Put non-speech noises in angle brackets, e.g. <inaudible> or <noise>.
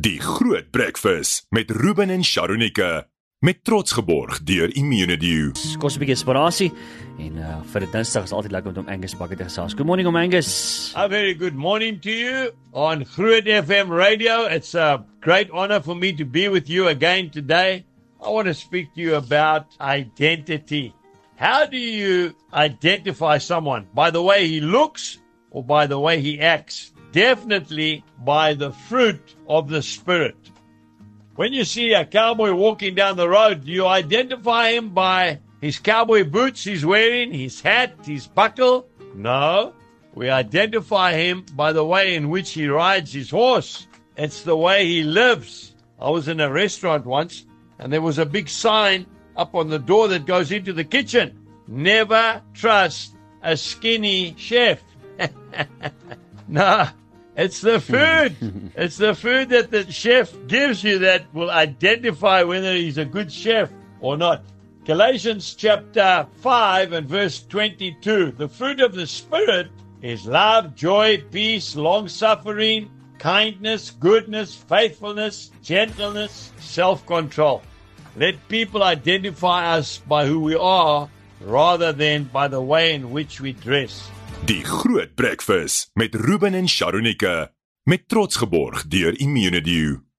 Die Groot Breakfast met Ruben en Sharonika met trots geborg deur Immunedio. Kos 'n bietjie inspirasie en uh, vir 'n Dinsdag is altyd lekker om Angus Bakker te gesels. Good morning om Angus. A very good morning to you on Groot FM radio. It's a great honor for me to be with you again today. I want to speak to you about identity. How do you identify someone? By the way he looks or by the way he acts? Definitely by the fruit of the Spirit. When you see a cowboy walking down the road, you identify him by his cowboy boots he's wearing, his hat, his buckle? No. We identify him by the way in which he rides his horse. It's the way he lives. I was in a restaurant once and there was a big sign up on the door that goes into the kitchen. Never trust a skinny chef. <laughs> no, it's the <laughs> food. it's the food that the chef gives you that will identify whether he's a good chef or not. Galatians chapter 5 and verse 22. The fruit of the Spirit is love, joy, peace, long suffering, kindness, goodness, faithfulness, gentleness, self control. Let people identify us by who we are rather than by the way in which we dress. Die Groot Breakfast met Ruben en Sharonika met trots geborg deur Immunedio.